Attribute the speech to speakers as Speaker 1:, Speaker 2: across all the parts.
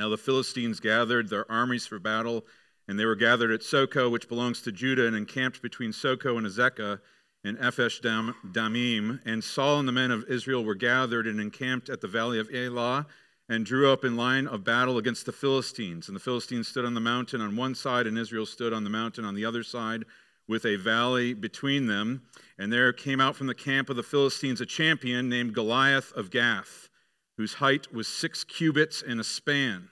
Speaker 1: Now the Philistines gathered their armies for battle, and they were gathered at Socoh, which belongs to Judah, and encamped between Socoh and Azekah and Ephes-dammim. And Saul and the men of Israel were gathered and encamped at the valley of Elah, and drew up in line of battle against the Philistines. And the Philistines stood on the mountain on one side, and Israel stood on the mountain on the other side, with a valley between them. And there came out from the camp of the Philistines a champion named Goliath of Gath whose height was six cubits and a span.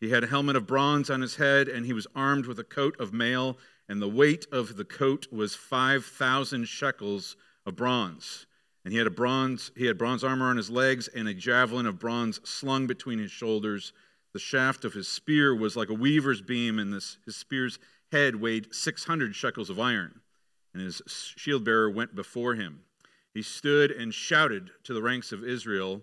Speaker 1: He had a helmet of bronze on his head, and he was armed with a coat of mail, and the weight of the coat was 5,000 shekels of bronze. And he had a bronze he had bronze armor on his legs and a javelin of bronze slung between his shoulders. The shaft of his spear was like a weaver's beam, and this, his spear's head weighed 600 shekels of iron. And his shield bearer went before him. He stood and shouted to the ranks of Israel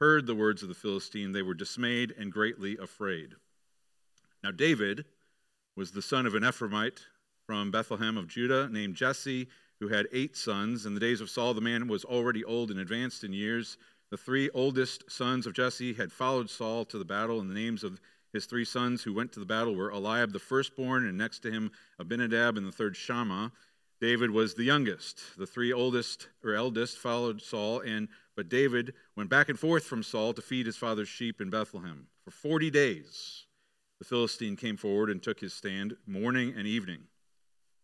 Speaker 1: heard the words of the Philistine, they were dismayed and greatly afraid. Now, David was the son of an Ephraimite from Bethlehem of Judah named Jesse, who had eight sons. In the days of Saul, the man was already old and advanced in years. The three oldest sons of Jesse had followed Saul to the battle, and the names of his three sons who went to the battle were Eliab the firstborn, and next to him Abinadab, and the third Shammah. David was the youngest. The three oldest or eldest followed Saul, and but David went back and forth from Saul to feed his father's sheep in Bethlehem. For 40 days, the Philistine came forward and took his stand morning and evening.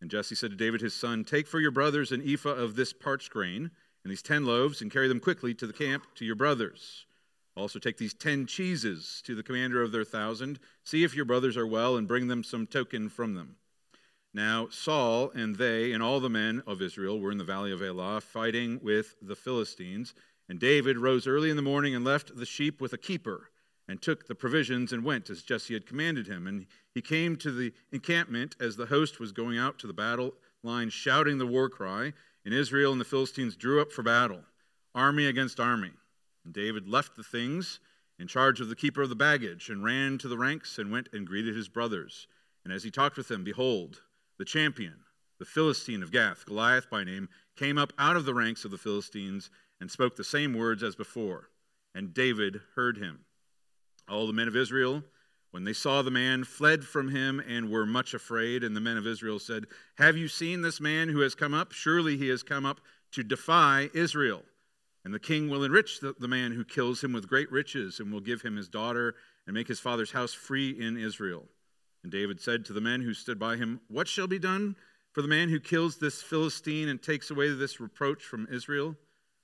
Speaker 1: And Jesse said to David his son, Take for your brothers an ephah of this parched grain and these ten loaves, and carry them quickly to the camp to your brothers. Also take these ten cheeses to the commander of their thousand. See if your brothers are well, and bring them some token from them. Now Saul and they and all the men of Israel were in the valley of Elah, fighting with the Philistines. And David rose early in the morning and left the sheep with a keeper, and took the provisions and went as Jesse had commanded him. And he came to the encampment as the host was going out to the battle line, shouting the war cry. And Israel and the Philistines drew up for battle, army against army. And David left the things in charge of the keeper of the baggage, and ran to the ranks and went and greeted his brothers. And as he talked with them, behold, the champion, the Philistine of Gath, Goliath by name, came up out of the ranks of the Philistines and spoke the same words as before. And David heard him. All the men of Israel, when they saw the man, fled from him and were much afraid. And the men of Israel said, Have you seen this man who has come up? Surely he has come up to defy Israel. And the king will enrich the, the man who kills him with great riches, and will give him his daughter, and make his father's house free in Israel. And David said to the men who stood by him, What shall be done for the man who kills this Philistine and takes away this reproach from Israel?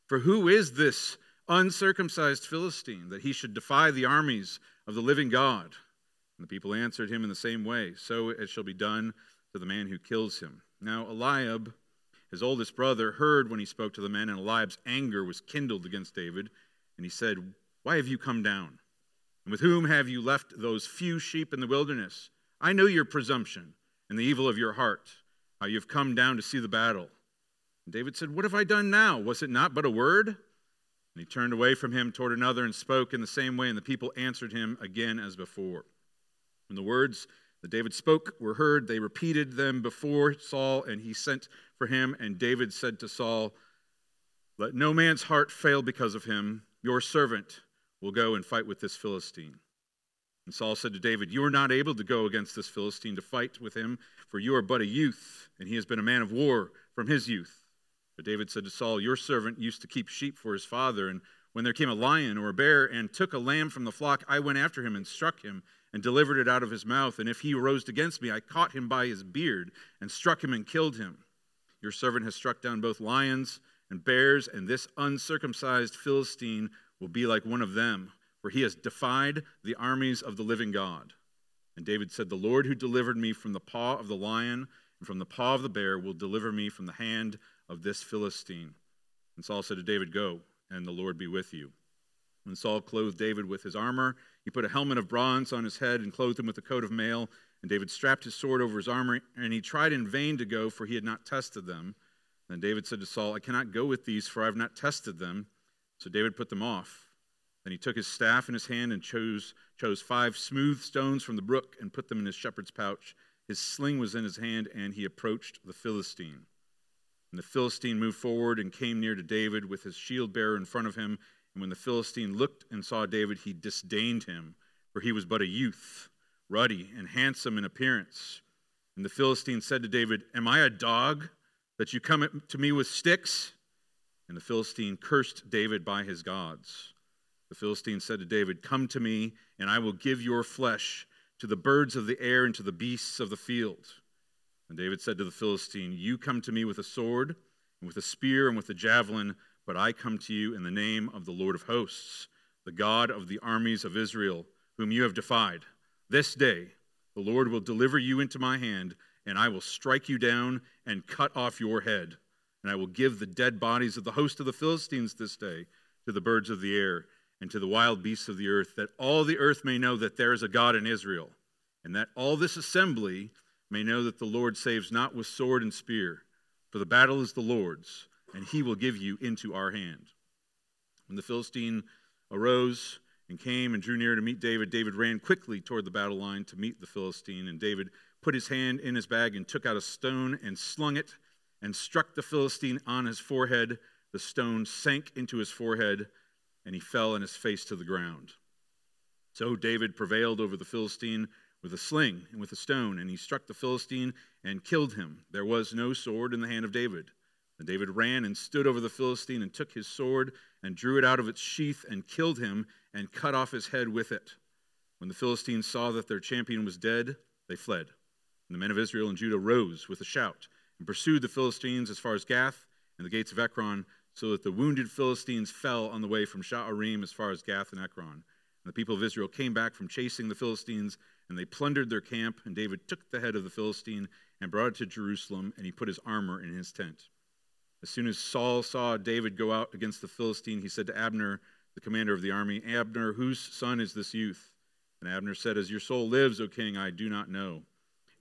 Speaker 1: For who is this uncircumcised Philistine that he should defy the armies of the living God? And the people answered him in the same way So it shall be done to the man who kills him. Now Eliab, his oldest brother, heard when he spoke to the men, and Eliab's anger was kindled against David. And he said, Why have you come down? And with whom have you left those few sheep in the wilderness? I know your presumption and the evil of your heart, how you have come down to see the battle. And David said, What have I done now? Was it not but a word? And he turned away from him toward another and spoke in the same way, and the people answered him again as before. When the words that David spoke were heard, they repeated them before Saul, and he sent for him. And David said to Saul, Let no man's heart fail because of him. Your servant will go and fight with this Philistine. And Saul said to David, You are not able to go against this Philistine to fight with him, for you are but a youth, and he has been a man of war from his youth. But David said to Saul, Your servant used to keep sheep for his father, and when there came a lion or a bear and took a lamb from the flock, I went after him and struck him and delivered it out of his mouth. And if he arose against me, I caught him by his beard and struck him and killed him. Your servant has struck down both lions and bears, and this uncircumcised Philistine will be like one of them, for he has defied the armies of the living God. And David said, The Lord who delivered me from the paw of the lion and from the paw of the bear will deliver me from the hand of this Philistine. And Saul said to David, Go, and the Lord be with you. When Saul clothed David with his armor, He put a helmet of bronze on his head and clothed him with a coat of mail. And David strapped his sword over his armor, and he tried in vain to go, for he had not tested them. Then David said to Saul, I cannot go with these, for I have not tested them. So David put them off. Then he took his staff in his hand and chose, chose five smooth stones from the brook and put them in his shepherd's pouch. His sling was in his hand, and he approached the Philistine. And the Philistine moved forward and came near to David with his shield bearer in front of him. And when the Philistine looked and saw David, he disdained him, for he was but a youth, ruddy and handsome in appearance. And the Philistine said to David, Am I a dog that you come to me with sticks? And the Philistine cursed David by his gods. The Philistine said to David, Come to me, and I will give your flesh to the birds of the air and to the beasts of the field. And David said to the Philistine, You come to me with a sword, and with a spear, and with a javelin but I come to you in the name of the Lord of hosts, the God of the armies of Israel, whom you have defied. This day the Lord will deliver you into my hand, and I will strike you down and cut off your head. And I will give the dead bodies of the host of the Philistines this day to the birds of the air and to the wild beasts of the earth, that all the earth may know that there is a God in Israel, and that all this assembly may know that the Lord saves not with sword and spear, for the battle is the Lord's and he will give you into our hand. When the Philistine arose and came and drew near to meet David, David ran quickly toward the battle line to meet the Philistine, and David put his hand in his bag and took out a stone and slung it and struck the Philistine on his forehead. The stone sank into his forehead, and he fell on his face to the ground. So David prevailed over the Philistine with a sling and with a stone, and he struck the Philistine and killed him. There was no sword in the hand of David. And David ran and stood over the Philistine and took his sword and drew it out of its sheath and killed him and cut off his head with it. When the Philistines saw that their champion was dead, they fled. And the men of Israel and Judah rose with a shout and pursued the Philistines as far as Gath and the gates of Ekron, so that the wounded Philistines fell on the way from Shaaraim as far as Gath and Ekron. And the people of Israel came back from chasing the Philistines, and they plundered their camp. And David took the head of the Philistine and brought it to Jerusalem, and he put his armor in his tent. As soon as Saul saw David go out against the Philistine, he said to Abner, the commander of the army, Abner, whose son is this youth? And Abner said, As your soul lives, O king, I do not know.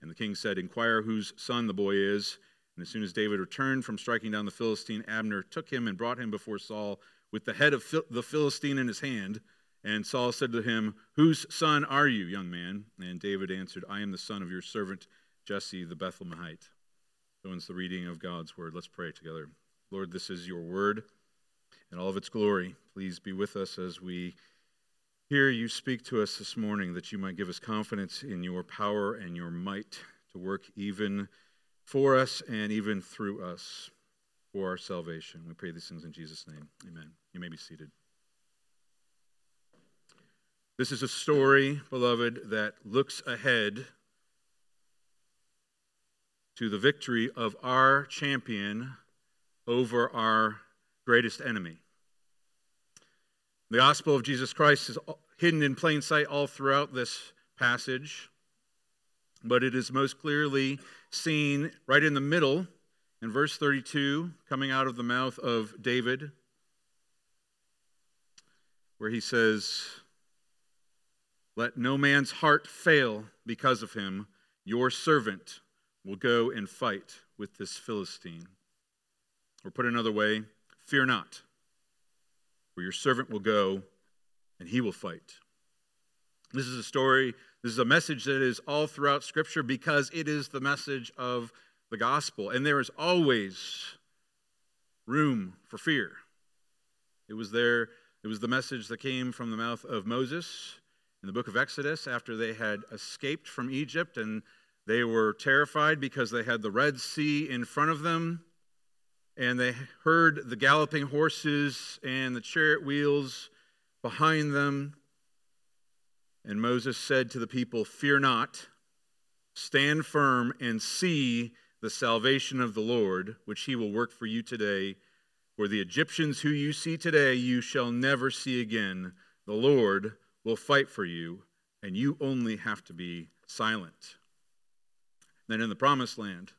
Speaker 1: And the king said, Inquire whose son the boy is. And as soon as David returned from striking down the Philistine, Abner took him and brought him before Saul with the head of the Philistine in his hand. And Saul said to him, Whose son are you, young man? And David answered, I am the son of your servant Jesse the Bethlehemite. So ends the reading of God's word. Let's pray together. Lord, this is your word and all of its glory. Please be with us as we hear you speak to us this morning, that you might give us confidence in your power and your might to work even for us and even through us for our salvation. We pray these things in Jesus' name. Amen. You may be seated. This is a story, beloved, that looks ahead to the victory of our champion over our greatest enemy. The gospel of Jesus Christ is hidden in plain sight all throughout this passage, but it is most clearly seen right in the middle in verse 32, coming out of the mouth of David, where he says, Let no man's heart fail because of him, your servant will go and fight with this Philistine. Or put another way, fear not, for your servant will go and he will fight. This is a story, this is a message that is all throughout Scripture because it is the message of the gospel. And there is always room for fear. It was there, it was the message that came from the mouth of Moses in the book of Exodus after they had escaped from Egypt and they were terrified because they had the Red Sea in front of them, and they heard the galloping horses and the chariot wheels behind them. And Moses said to the people, Fear not, stand firm, and see the salvation of the Lord, which he will work for you today. For the Egyptians who you see today, you shall never see again. The Lord will fight for you, and you only have to be silent. Then in the promised land,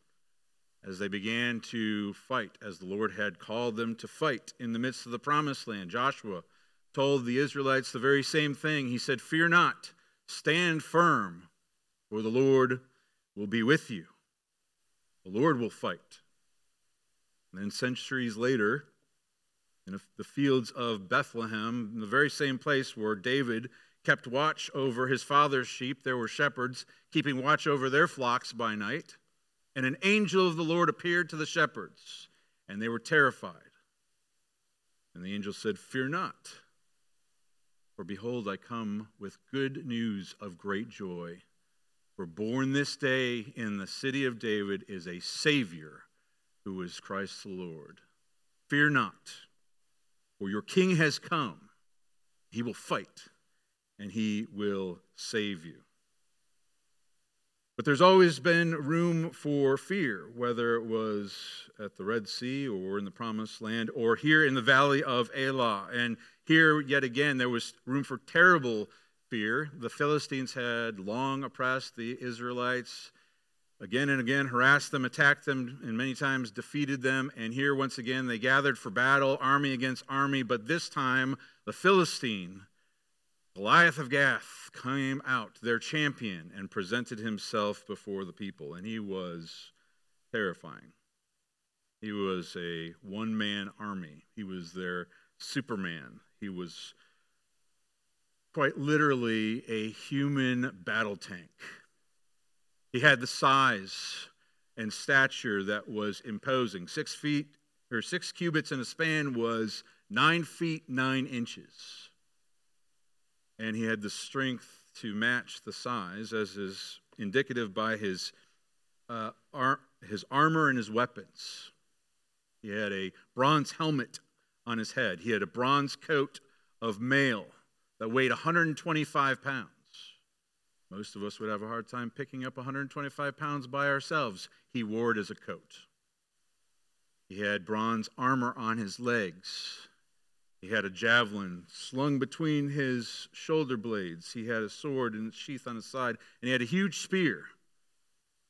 Speaker 1: as they began to fight, as the Lord had called them to fight in the midst of the promised land, Joshua told the Israelites the very same thing. He said, Fear not, stand firm, for the Lord will be with you. The Lord will fight. And then, centuries later, in the fields of Bethlehem, in the very same place where David kept watch over his father's sheep, there were shepherds keeping watch over their flocks by night. And an angel of the Lord appeared to the shepherds, and they were terrified. And the angel said, Fear not, for behold, I come with good news of great joy. For born this day in the city of David is a Savior who is Christ the Lord. Fear not, for your king has come. He will fight, and he will save you. But there's always been room for fear, whether it was at the Red Sea or in the Promised Land or here in the Valley of Elah. And here, yet again, there was room for terrible fear. The Philistines had long oppressed the Israelites, again and again harassed them, attacked them, and many times defeated them. And here, once again, they gathered for battle, army against army. But this time, the Philistine Goliath of Gath came out, their champion, and presented himself before the people, and he was terrifying. He was a one man army, he was their Superman. He was quite literally a human battle tank. He had the size and stature that was imposing. Six feet or six cubits in a span was nine feet nine inches and he had the strength to match the size, as is indicative by his, uh, ar- his armor and his weapons. He had a bronze helmet on his head, he had a bronze coat of mail that weighed 125 pounds. Most of us would have a hard time picking up 125 pounds by ourselves. He wore it as a coat. He had bronze armor on his legs. He had a javelin slung between his shoulder blades. He had a sword in its sheath on his side, and he had a huge spear.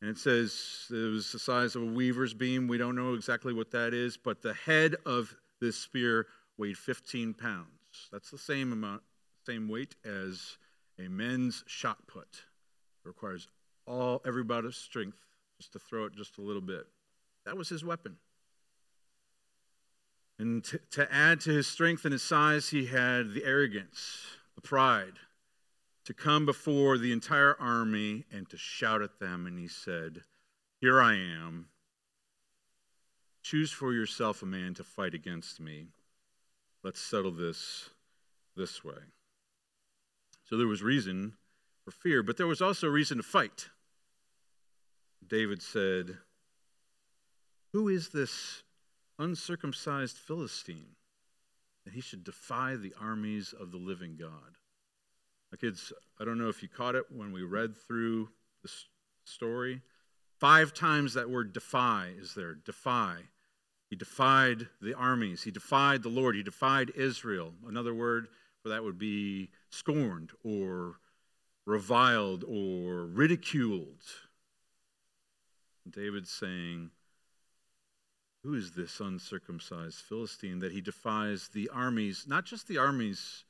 Speaker 1: And it says it was the size of a weaver's beam. We don't know exactly what that is, but the head of this spear weighed 15 pounds. That's the same amount, same weight as a men's shot put. It requires all everybody's strength just to throw it just a little bit. That was his weapon. And to, to add to his strength and his size, he had the arrogance, the pride, to come before the entire army and to shout at them. And he said, Here I am. Choose for yourself a man to fight against me. Let's settle this this way. So there was reason for fear, but there was also reason to fight. David said, Who is this uncircumcised Philistine, that he should defy the armies of the living God. Kids, I don't know if you caught it when we read through the story. Five times that word defy is there. Defy. He defied the armies. He defied the Lord. He defied Israel. Another word for that would be scorned or reviled or ridiculed. David's saying, who is this uncircumcised Philistine that he defies the armies, not just the armies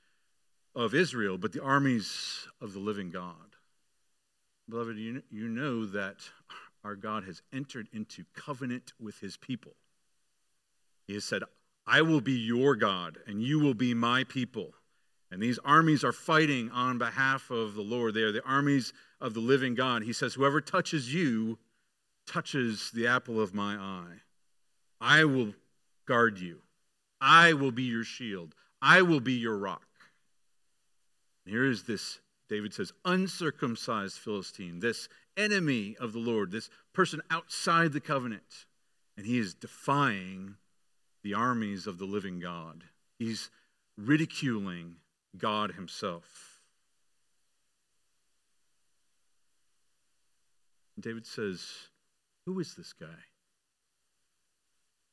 Speaker 1: of Israel, but the armies of the living God? Beloved, you, you know that our God has entered into covenant with his people. He has said, I will be your God, and you will be my people. And these armies are fighting on behalf of the Lord. They are the armies of the living God. He says, Whoever touches you touches the apple of my eye. I will guard you. I will be your shield. I will be your rock. And here is this, David says, uncircumcised Philistine, this enemy of the Lord, this person outside the covenant. And he is defying the armies of the living God. He's ridiculing God himself. David says, Who is this guy?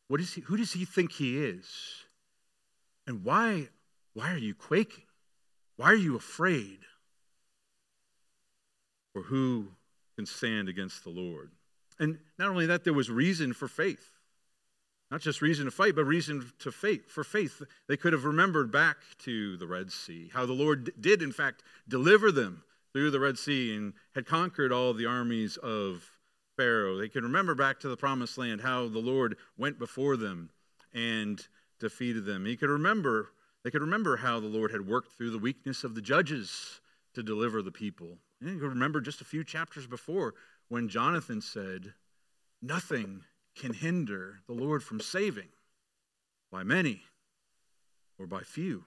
Speaker 1: What is he, who does he think he is? And why, why are you quaking? Why are you afraid? For who can stand against the Lord? And not only that, there was reason for faith. Not just reason to fight, but reason to faith, for faith. They could have remembered back to the Red Sea, how the Lord did, in fact, deliver them through the Red Sea and had conquered all the armies of They could remember back to the promised land, how the Lord went before them and defeated them. He could remember, they could remember how the Lord had worked through the weakness of the judges to deliver the people. And you could remember just a few chapters before when Jonathan said, Nothing can hinder the Lord from saving by many or by few.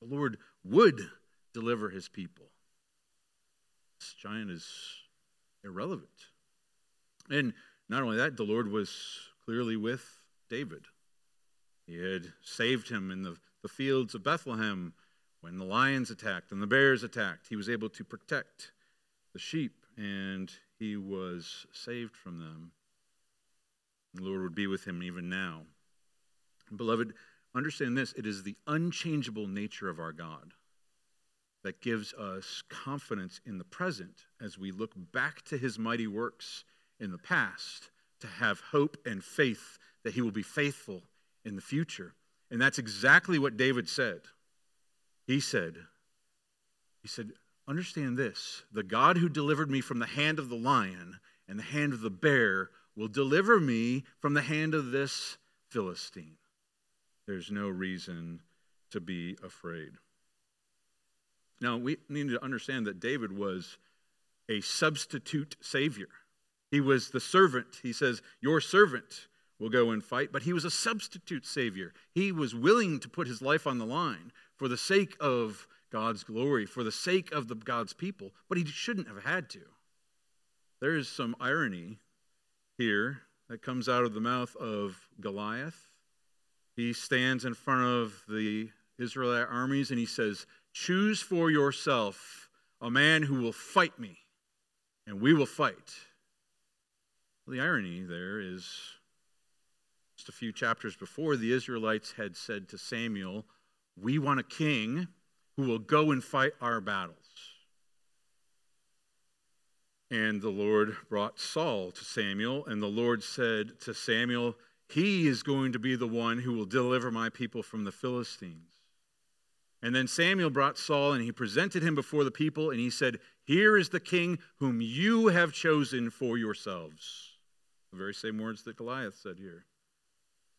Speaker 1: The Lord would deliver his people. This giant is irrelevant. And not only that, the Lord was clearly with David. He had saved him in the, the fields of Bethlehem when the lions attacked and the bears attacked. He was able to protect the sheep and he was saved from them. The Lord would be with him even now. Beloved, understand this it is the unchangeable nature of our God that gives us confidence in the present as we look back to his mighty works in the past to have hope and faith that he will be faithful in the future. And that's exactly what David said. He said, he said, understand this, the God who delivered me from the hand of the lion and the hand of the bear will deliver me from the hand of this Philistine. There's no reason to be afraid. Now, we need to understand that David was a substitute savior. He was the servant. He says, Your servant will go and fight, but he was a substitute savior. He was willing to put his life on the line for the sake of God's glory, for the sake of the God's people, but he shouldn't have had to. There is some irony here that comes out of the mouth of Goliath. He stands in front of the Israelite armies and he says, Choose for yourself a man who will fight me, and we will fight. Well, the irony there is just a few chapters before, the Israelites had said to Samuel, We want a king who will go and fight our battles. And the Lord brought Saul to Samuel, and the Lord said to Samuel, He is going to be the one who will deliver my people from the Philistines. And then Samuel brought Saul, and he presented him before the people, and he said, Here is the king whom you have chosen for yourselves. The very same words that Goliath said here.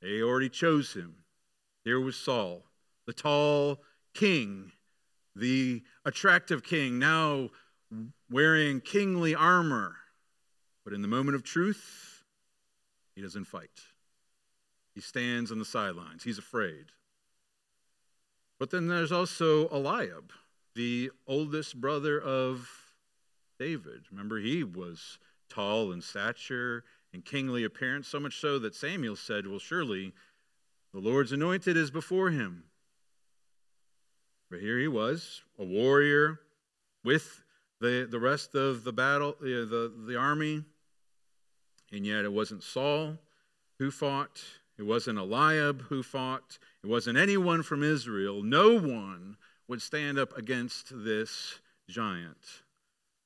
Speaker 1: They already chose him. Here was Saul, the tall king, the attractive king, now wearing kingly armor. But in the moment of truth, he doesn't fight. He stands on the sidelines. He's afraid. But then there's also Eliab, the oldest brother of David. Remember, he was tall in stature and kingly appearance, so much so that Samuel said, Well, surely the Lord's anointed is before him. But here he was, a warrior with the, the rest of the battle, the, the, the army. And yet it wasn't Saul who fought, it wasn't Eliab who fought, it wasn't anyone from Israel. No one would stand up against this giant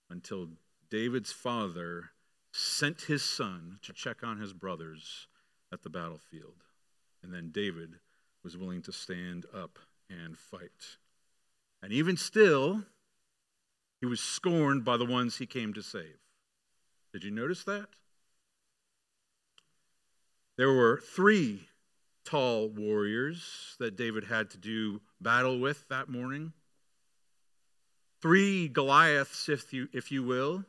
Speaker 1: until David's father sent his son to check on his brothers at the battlefield. And then David was willing to stand up and fight. And even still, he was scorned by the ones he came to save. Did you notice that? There were three tall warriors that David had to do battle with that morning. Three Goliaths, if you, if you will,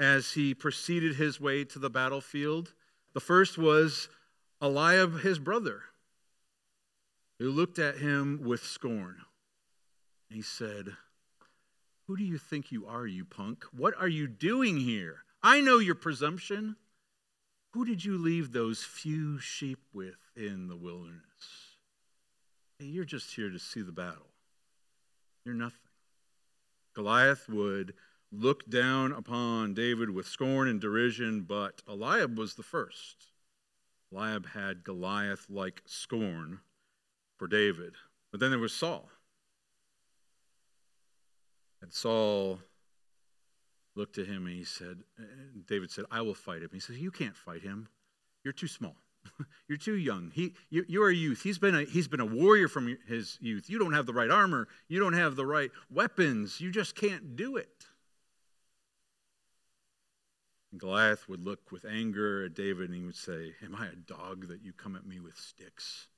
Speaker 1: as he proceeded his way to the battlefield. The first was Eliab, his brother, who looked at him with scorn. He said, who do you think you are, you punk? What are you doing here? I know your presumption. Who did you leave those few sheep with in the wilderness? Hey, you're just here to see the battle. You're nothing. Goliath would look down upon David with scorn and derision, but Eliab was the first. Eliab had Goliath like scorn for David. But then there was Saul. And Saul looked at him and he said, David said, I will fight him. He says, You can't fight him. You're too small. You're too young. He, you, you're a youth. He's been a, he's been a warrior from his youth. You don't have the right armor. You don't have the right weapons. You just can't do it. And Goliath would look with anger at David and he would say, Am I a dog that you come at me with sticks?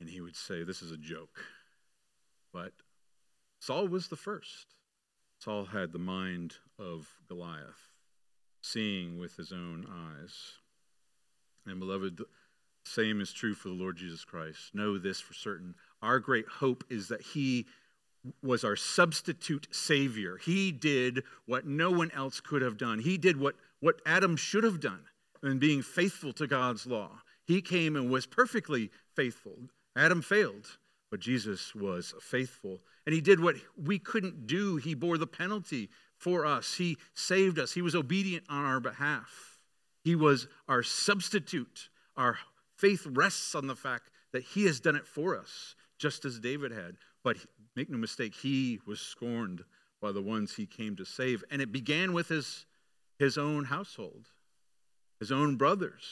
Speaker 1: And he would say, This is a joke. But Saul was the first. Saul had the mind of Goliath, seeing with his own eyes. And beloved, same is true for the Lord Jesus Christ. Know this for certain. Our great hope is that he was our substitute savior. He did what no one else could have done. He did what, what Adam should have done in being faithful to God's law. He came and was perfectly faithful. Adam failed, but Jesus was faithful. And he did what we couldn't do. He bore the penalty for us. He saved us. He was obedient on our behalf. He was our substitute. Our faith rests on the fact that he has done it for us, just as David had. But Make no mistake, he was scorned by the ones he came to save. And it began with his, his own household, his own brothers,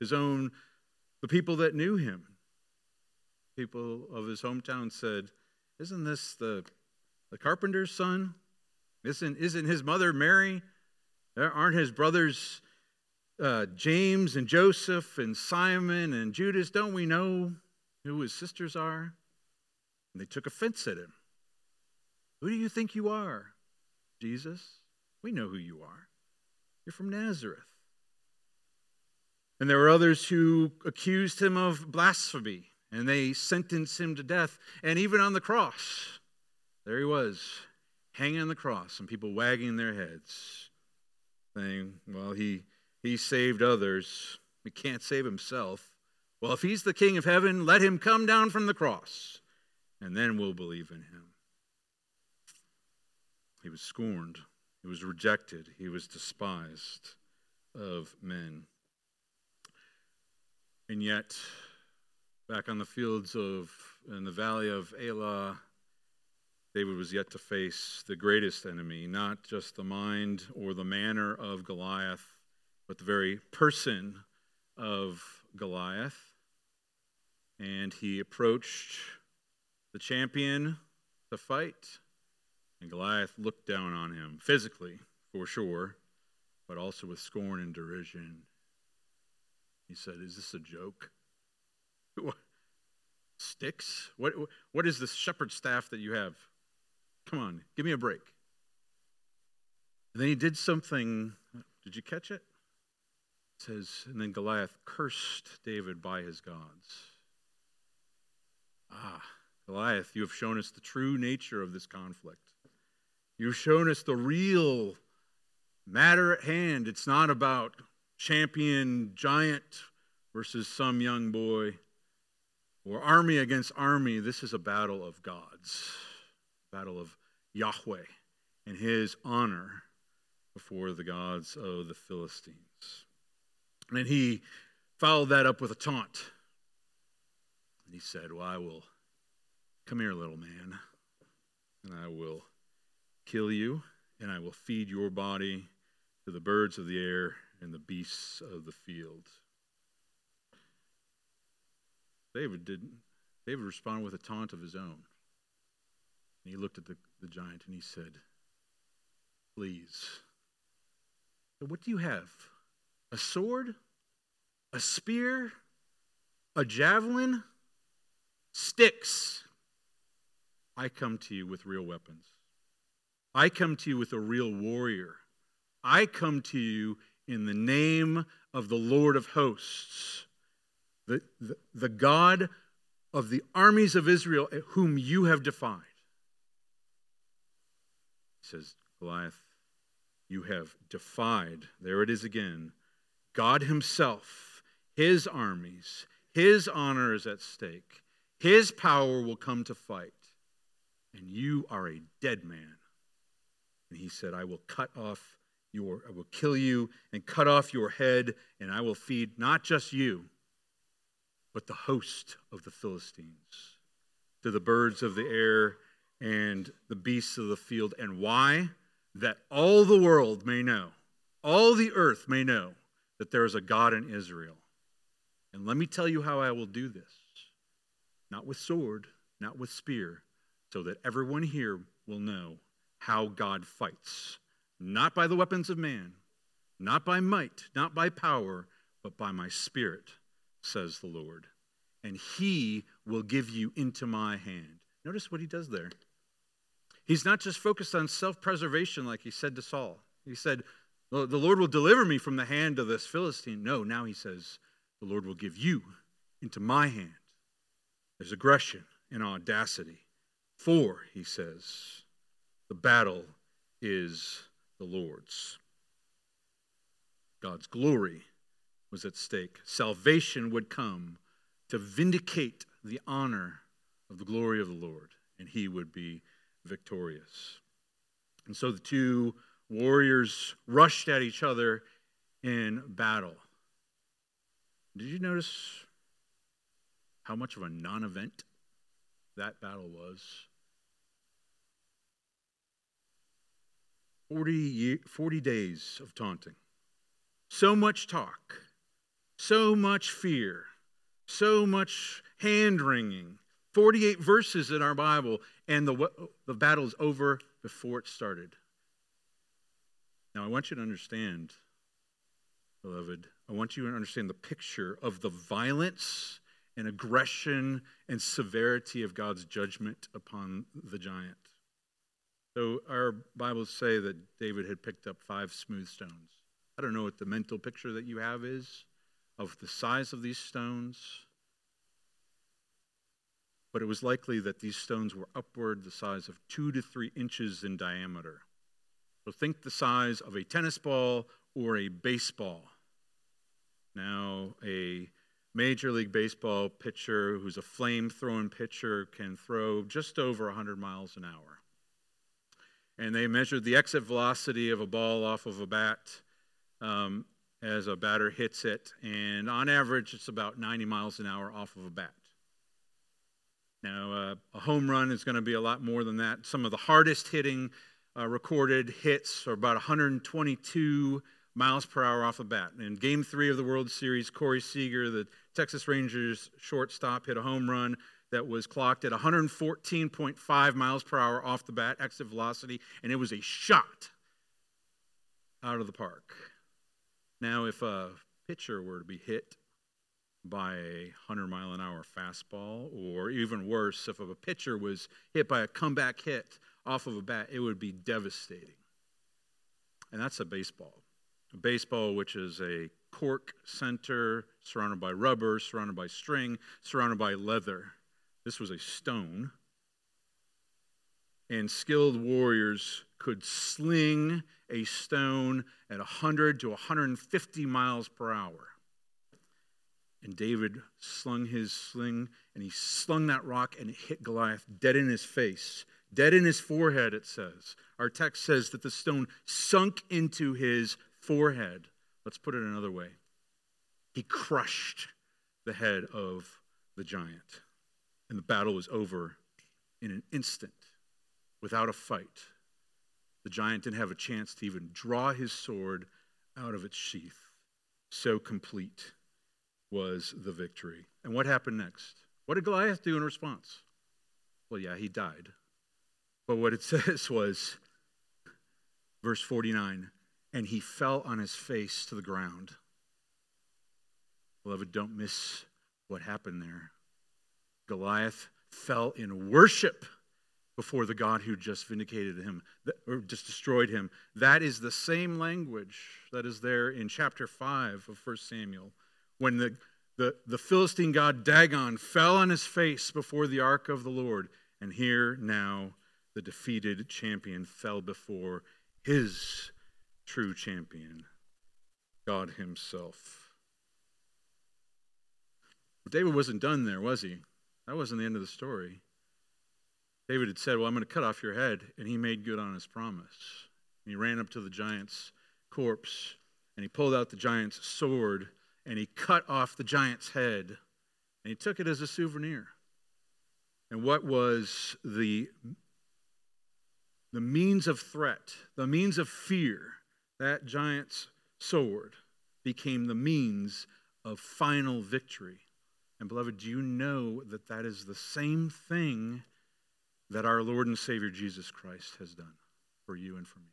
Speaker 1: his own, the people that knew him. People of his hometown said, Isn't this the, the carpenter's son? Isn't, isn't his mother Mary? Aren't his brothers uh, James and Joseph and Simon and Judas? Don't we know who his sisters are? And they took offense at him. Who do you think you are? Jesus? We know who you are. You're from Nazareth. And there were others who accused him of blasphemy, and they sentenced him to death. And even on the cross, there he was, hanging on the cross, and people wagging their heads, saying, Well, he, he saved others. He can't save himself. Well, if he's the king of heaven, let him come down from the cross and then we'll believe in him. He was scorned, he was rejected, he was despised of men. And yet, back on the fields of, in the valley of Elah, David was yet to face the greatest enemy, not just the mind or the manner of Goliath, but the very person of Goliath. And he approached the champion to fight. And Goliath looked down on him, physically, for sure, but also with scorn and derision. He said, Is this a joke? Sticks? What, what is this shepherd staff that you have? Come on, give me a break. And then he did something. Did you catch it? It says, and then Goliath cursed David by his gods. Ah, Goliath, you have shown us the true nature of this conflict. You've shown us the real matter at hand. It's not about champion giant versus some young boy or army against army. This is a battle of gods, battle of Yahweh and his honor before the gods of the Philistines. And he followed that up with a taunt. And he said, Well, I will Come here, little man, and I will kill you, and I will feed your body to the birds of the air and the beasts of the field. David did David responded with a taunt of his own. And he looked at the, the giant and he said, Please. What do you have? A sword? A spear? A javelin? Sticks. I come to you with real weapons. I come to you with a real warrior. I come to you in the name of the Lord of hosts, the, the, the God of the armies of Israel, whom you have defied. He says, Goliath, you have defied, there it is again, God Himself, His armies, His honor is at stake, His power will come to fight and you are a dead man. And he said, I will cut off your, I will kill you and cut off your head, and I will feed not just you, but the host of the Philistines, to the birds of the air and the beasts of the field. And why? That all the world may know, all the earth may know that there is a God in Israel. And let me tell you how I will do this not with sword, not with spear, so that everyone here will know how God fights. Not by the weapons of man, not by might, not by power, but by my spirit, says the Lord. And he will give you into my hand. Notice what he does there. He's not just focused on self preservation like he said to Saul. He said, The Lord will deliver me from the hand of this Philistine. No, now he says, The Lord will give you into my hand. There's aggression and audacity. For, he says, the battle is the Lord's. God's glory was at stake. Salvation would come to vindicate the honor of the glory of the Lord, and he would be victorious. And so the two warriors rushed at each other in battle. Did you notice how much of a non event that battle was? 40, 40 days of taunting. So much talk, so much fear, so much hand wringing. 48 verses in our Bible, and the, the battle's over before it started. Now, I want you to understand, beloved, I want you to understand the picture of the violence and aggression and severity of God's judgment upon the giant. So, our Bibles say that David had picked up five smooth stones. I don't know what the mental picture that you have is of the size of these stones, but it was likely that these stones were upward the size of two to three inches in diameter. So think the size of a tennis ball or a baseball. Now, a Major League Baseball pitcher who's a flame throwing pitcher can throw just over 100 miles an hour. And they measured the exit velocity of a ball off of a bat um, as a batter hits it. And on average, it's about 90 miles an hour off of a bat. Now, uh, a home run is going to be a lot more than that. Some of the hardest hitting uh, recorded hits are about 122 miles per hour off the bat. In game three of the World Series, Corey Seager, the Texas Rangers shortstop, hit a home run that was clocked at 114.5 miles per hour off the bat, exit velocity, and it was a shot out of the park. Now, if a pitcher were to be hit by a 100 mile an hour fastball, or even worse, if a pitcher was hit by a comeback hit off of a bat, it would be devastating. And that's a baseball. A baseball, which is a cork center surrounded by rubber, surrounded by string, surrounded by leather. This was a stone. And skilled warriors could sling a stone at 100 to 150 miles per hour. And David slung his sling and he slung that rock and it hit Goliath dead in his face, dead in his forehead, it says. Our text says that the stone sunk into his forehead. Let's put it another way. He crushed the head of the giant. And the battle was over in an instant without a fight. The giant didn't have a chance to even draw his sword out of its sheath. So complete was the victory. And what happened next? What did Goliath do in response? Well, yeah, he died. But what it says was, verse 49 and he fell on his face to the ground. Beloved, don't miss what happened there. Goliath fell in worship before the God who just vindicated him or just destroyed him. That is the same language that is there in chapter 5 of 1 Samuel when the, the, the Philistine god Dagon fell on his face before the ark of the Lord. And here now the defeated champion fell before his true champion, God Himself. David wasn't done there, was he? That wasn't the end of the story. David had said, Well, I'm going to cut off your head, and he made good on his promise. And he ran up to the giant's corpse, and he pulled out the giant's sword, and he cut off the giant's head, and he took it as a souvenir. And what was the, the means of threat, the means of fear that giant's sword became the means of final victory. And, beloved, do you know that that is the same thing that our Lord and Savior Jesus Christ has done for you and for me?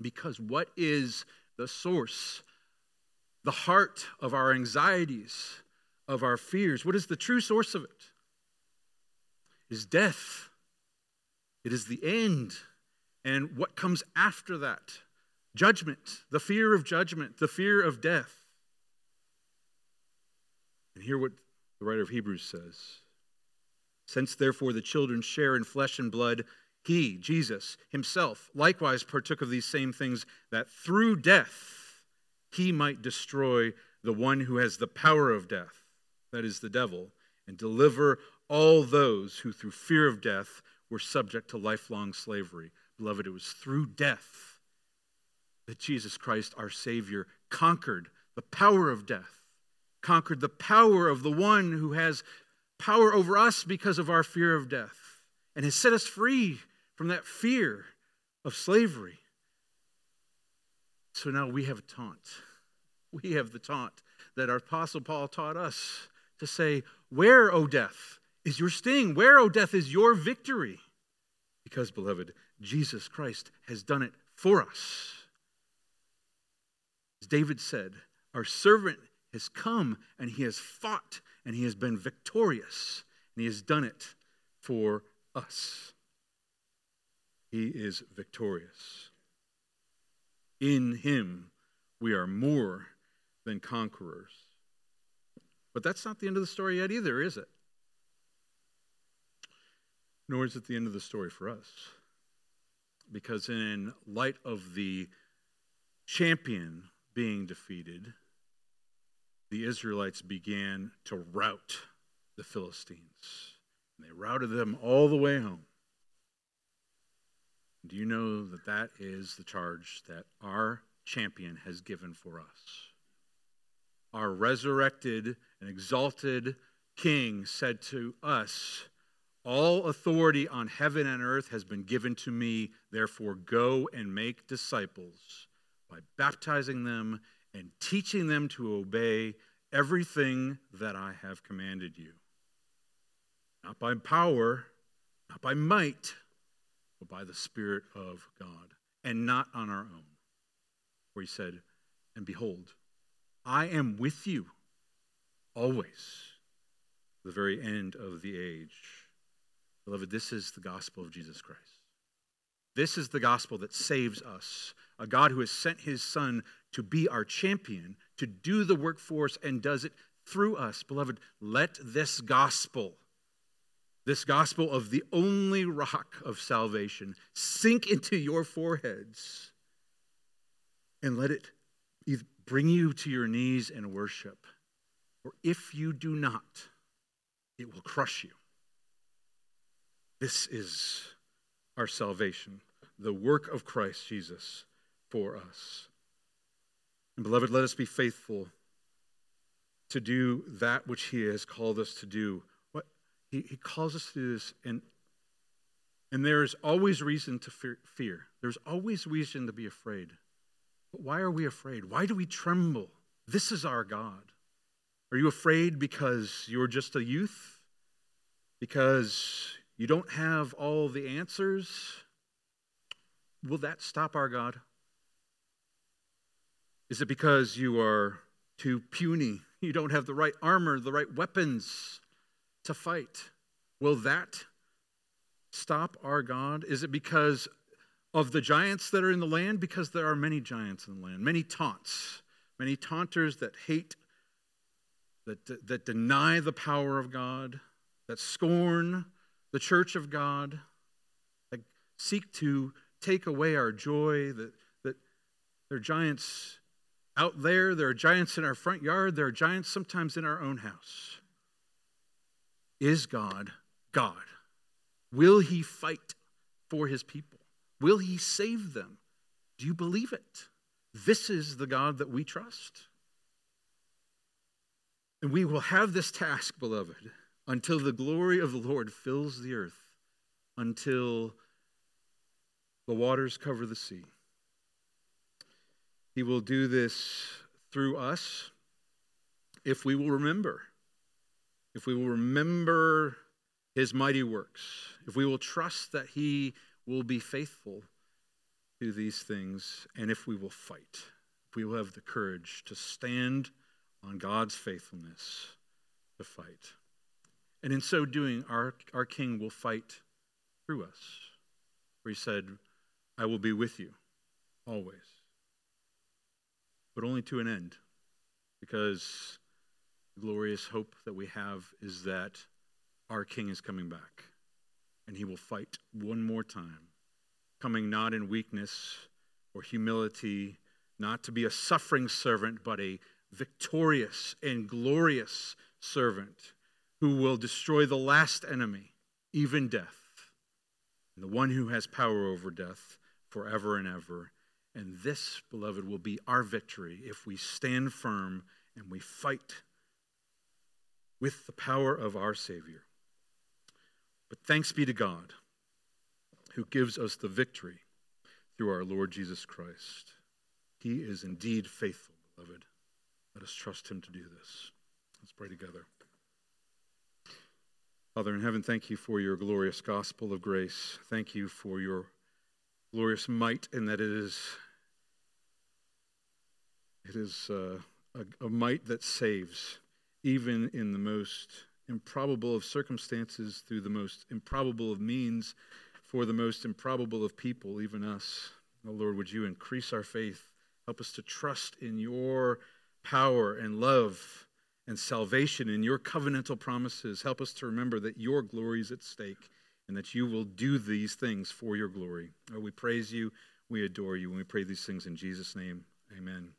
Speaker 1: Because what is the source, the heart of our anxieties, of our fears? What is the true source of it? It is death. It is the end. And what comes after that? Judgment, the fear of judgment, the fear of death. And hear what the writer of Hebrews says. Since therefore the children share in flesh and blood, he, Jesus, himself, likewise partook of these same things, that through death he might destroy the one who has the power of death, that is the devil, and deliver all those who through fear of death were subject to lifelong slavery. Beloved, it was through death that Jesus Christ, our Savior, conquered the power of death, conquered the power of the one who has power over us because of our fear of death, and has set us free from that fear of slavery. So now we have a taunt. We have the taunt that our Apostle Paul taught us to say, Where, O death, is your sting? Where, O death, is your victory? Because, beloved, Jesus Christ has done it for us. As David said, Our servant has come and he has fought and he has been victorious and he has done it for us. He is victorious. In him we are more than conquerors. But that's not the end of the story yet either, is it? Nor is it the end of the story for us. Because in light of the champion being defeated, the Israelites began to rout the Philistines. And they routed them all the way home. Do you know that that is the charge that our champion has given for us? Our resurrected and exalted King said to us, All authority on heaven and earth has been given to me, therefore go and make disciples by baptizing them and teaching them to obey everything that I have commanded you. Not by power, not by might but by the Spirit of God, and not on our own. Where he said, And behold, I am with you always, the very end of the age. Beloved, this is the gospel of Jesus Christ. This is the gospel that saves us. A God who has sent his Son to be our champion, to do the work for us, and does it through us. Beloved, let this gospel this gospel of the only rock of salvation sink into your foreheads and let it bring you to your knees in worship. Or if you do not, it will crush you. This is our salvation, the work of Christ Jesus for us. And beloved, let us be faithful to do that which he has called us to do he, he calls us to do this, and, and there's always reason to fear, fear. There's always reason to be afraid. But why are we afraid? Why do we tremble? This is our God. Are you afraid because you're just a youth? Because you don't have all the answers? Will that stop our God? Is it because you are too puny? You don't have the right armor, the right weapons? to fight. Will that stop our God? Is it because of the giants that are in the land? Because there are many giants in the land, many taunts, many taunters that hate, that, that deny the power of God, that scorn the church of God, that seek to take away our joy, that, that there are giants out there, there are giants in our front yard, there are giants sometimes in our own house. Is God God? Will he fight for his people? Will he save them? Do you believe it? This is the God that we trust. And we will have this task, beloved, until the glory of the Lord fills the earth, until the waters cover the sea. He will do this through us if we will remember, if we will remember his mighty works, if we will trust that he will be faithful to these things, and if we will fight, if we will have the courage to stand on God's faithfulness to fight. And in so doing, our, our King will fight through us. For he said, I will be with you always. But only to an end, because the glorious hope that we have is that our King is coming back, and he will fight one more time, coming not in weakness or humility, not to be a suffering servant, but a victorious and glorious servant who will destroy the last enemy, even death, and the one who has power over death forever and ever. And this, beloved, will be our victory if we stand firm and we fight with the power of our Savior. But thanks be to God who gives us the victory through our Lord Jesus Christ. He is indeed faithful, beloved. Let us trust him to do this. Let's pray together. Father in heaven, thank you for your glorious gospel of grace. Thank you for your glorious might and that it is it is uh, a, a might that saves, even in the most improbable of circumstances, through the most improbable of means, for the most improbable of people, even us. Oh Lord, would you increase our faith? Help us to trust in your power and love and salvation in your covenantal promises. Help us to remember that your glory is at stake and that you will do these things for your glory. Oh, we praise you, we adore you, and we pray these things in Jesus' name. Amen.